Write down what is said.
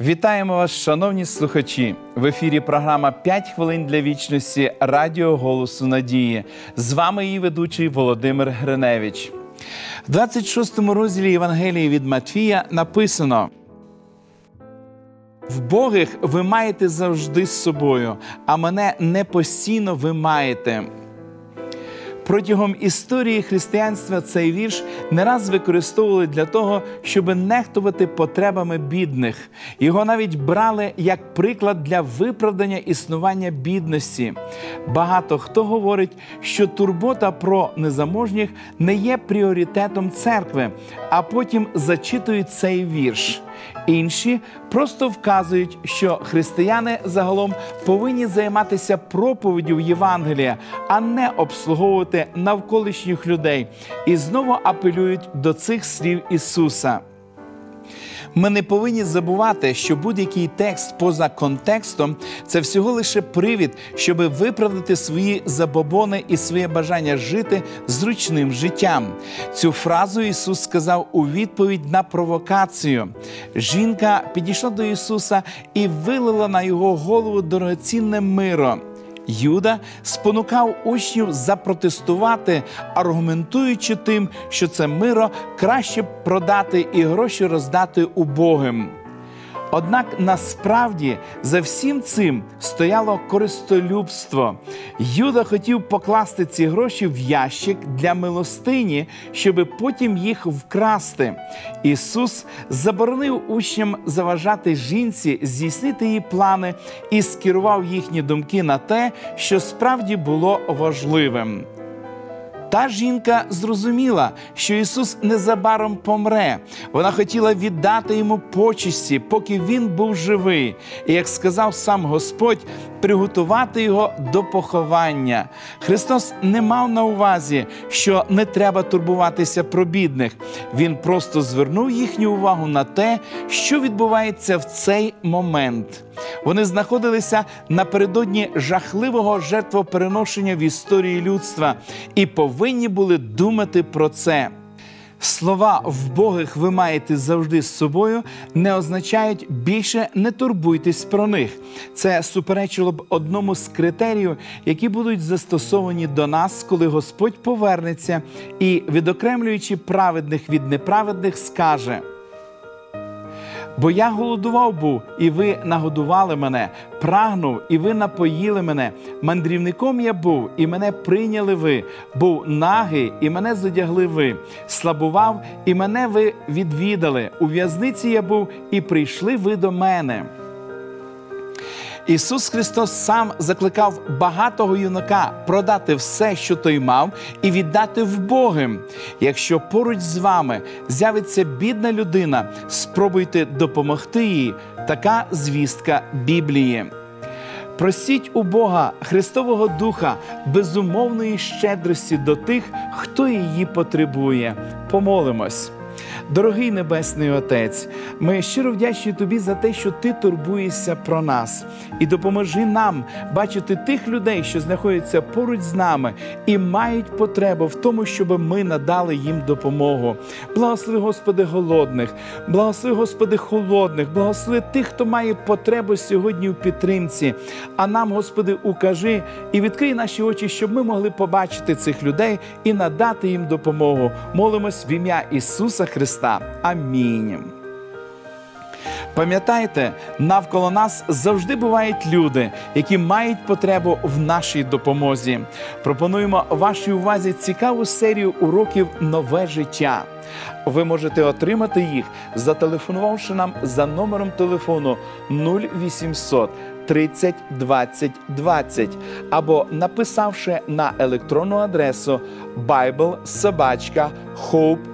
Вітаємо вас, шановні слухачі! В ефірі програма «5 хвилин для вічності Радіо Голосу Надії. З вами її ведучий Володимир Гриневич. В 26 розділі Євангелії від Матфія написано. В Богих ви маєте завжди з собою, а мене не постійно ви маєте. Протягом історії християнства цей вірш не раз використовували для того, щоб нехтувати потребами бідних. Його навіть брали як приклад для виправдання існування бідності. Багато хто говорить, що турбота про незаможніх не є пріоритетом церкви, а потім зачитують цей вірш. Інші просто вказують, що християни загалом повинні займатися проповіддю Євангелія, а не обслуговувати навколишніх людей, і знову апелюють до цих слів Ісуса. Ми не повинні забувати, що будь-який текст поза контекстом це всього лише привід, щоб виправдати свої забобони і своє бажання жити зручним життям. Цю фразу Ісус сказав у відповідь на провокацію. Жінка підійшла до Ісуса і вилила на його голову дорогоцінне миро. Юда спонукав учнів запротестувати, аргументуючи тим, що це миро краще продати і гроші роздати убогим. Однак насправді за всім цим стояло користолюбство. Юда хотів покласти ці гроші в ящик для милостині, щоб потім їх вкрасти. Ісус заборонив учням заважати жінці здійснити її плани і скерував їхні думки на те, що справді було важливим. Та жінка зрозуміла, що Ісус незабаром помре. Вона хотіла віддати йому почесті, поки він був живий. І як сказав сам Господь, приготувати його до поховання. Христос не мав на увазі, що не треба турбуватися про бідних. Він просто звернув їхню увагу на те, що відбувається в цей момент. Вони знаходилися напередодні жахливого жертвопереношення в історії людства і повинні були думати про це. Слова вбогих ви маєте завжди з собою не означають більше не турбуйтесь про них. Це суперечило б одному з критеріїв, які будуть застосовані до нас, коли Господь повернеться і, відокремлюючи праведних від неправедних, скаже. Бо я голодував був, і ви нагодували мене, прагнув, і ви напоїли мене. Мандрівником я був, і мене прийняли ви. Був нагий, і мене задягли ви. Слабував, і мене ви відвідали. У в'язниці я був, і прийшли ви до мене. Ісус Христос сам закликав багатого юнака продати все, що той мав, і віддати вбогим. Якщо поруч з вами з'явиться бідна людина, спробуйте допомогти їй. Така звістка Біблії. Просіть у Бога Христового Духа безумовної щедрості до тих, хто її потребує. Помолимось. Дорогий Небесний Отець, ми щиро вдячні Тобі за те, що Ти турбуєшся про нас, і допоможи нам бачити тих людей, що знаходяться поруч з нами і мають потребу в тому, щоб ми надали їм допомогу. Благослови, Господи, голодних, благослови, Господи, холодних, благослови тих, хто має потребу сьогодні у підтримці. А нам, Господи, укажи і відкрий наші очі, щоб ми могли побачити цих людей і надати їм допомогу. Молимось в ім'я Ісуса Христа. Амінь. Пам'ятайте, навколо нас завжди бувають люди, які мають потребу в нашій допомозі. Пропонуємо вашій увазі цікаву серію уроків Нове життя. Ви можете отримати їх, зателефонувавши нам за номером телефону 0800 30 20 20 або написавши на електронну адресу biblesobachka.hope.ua.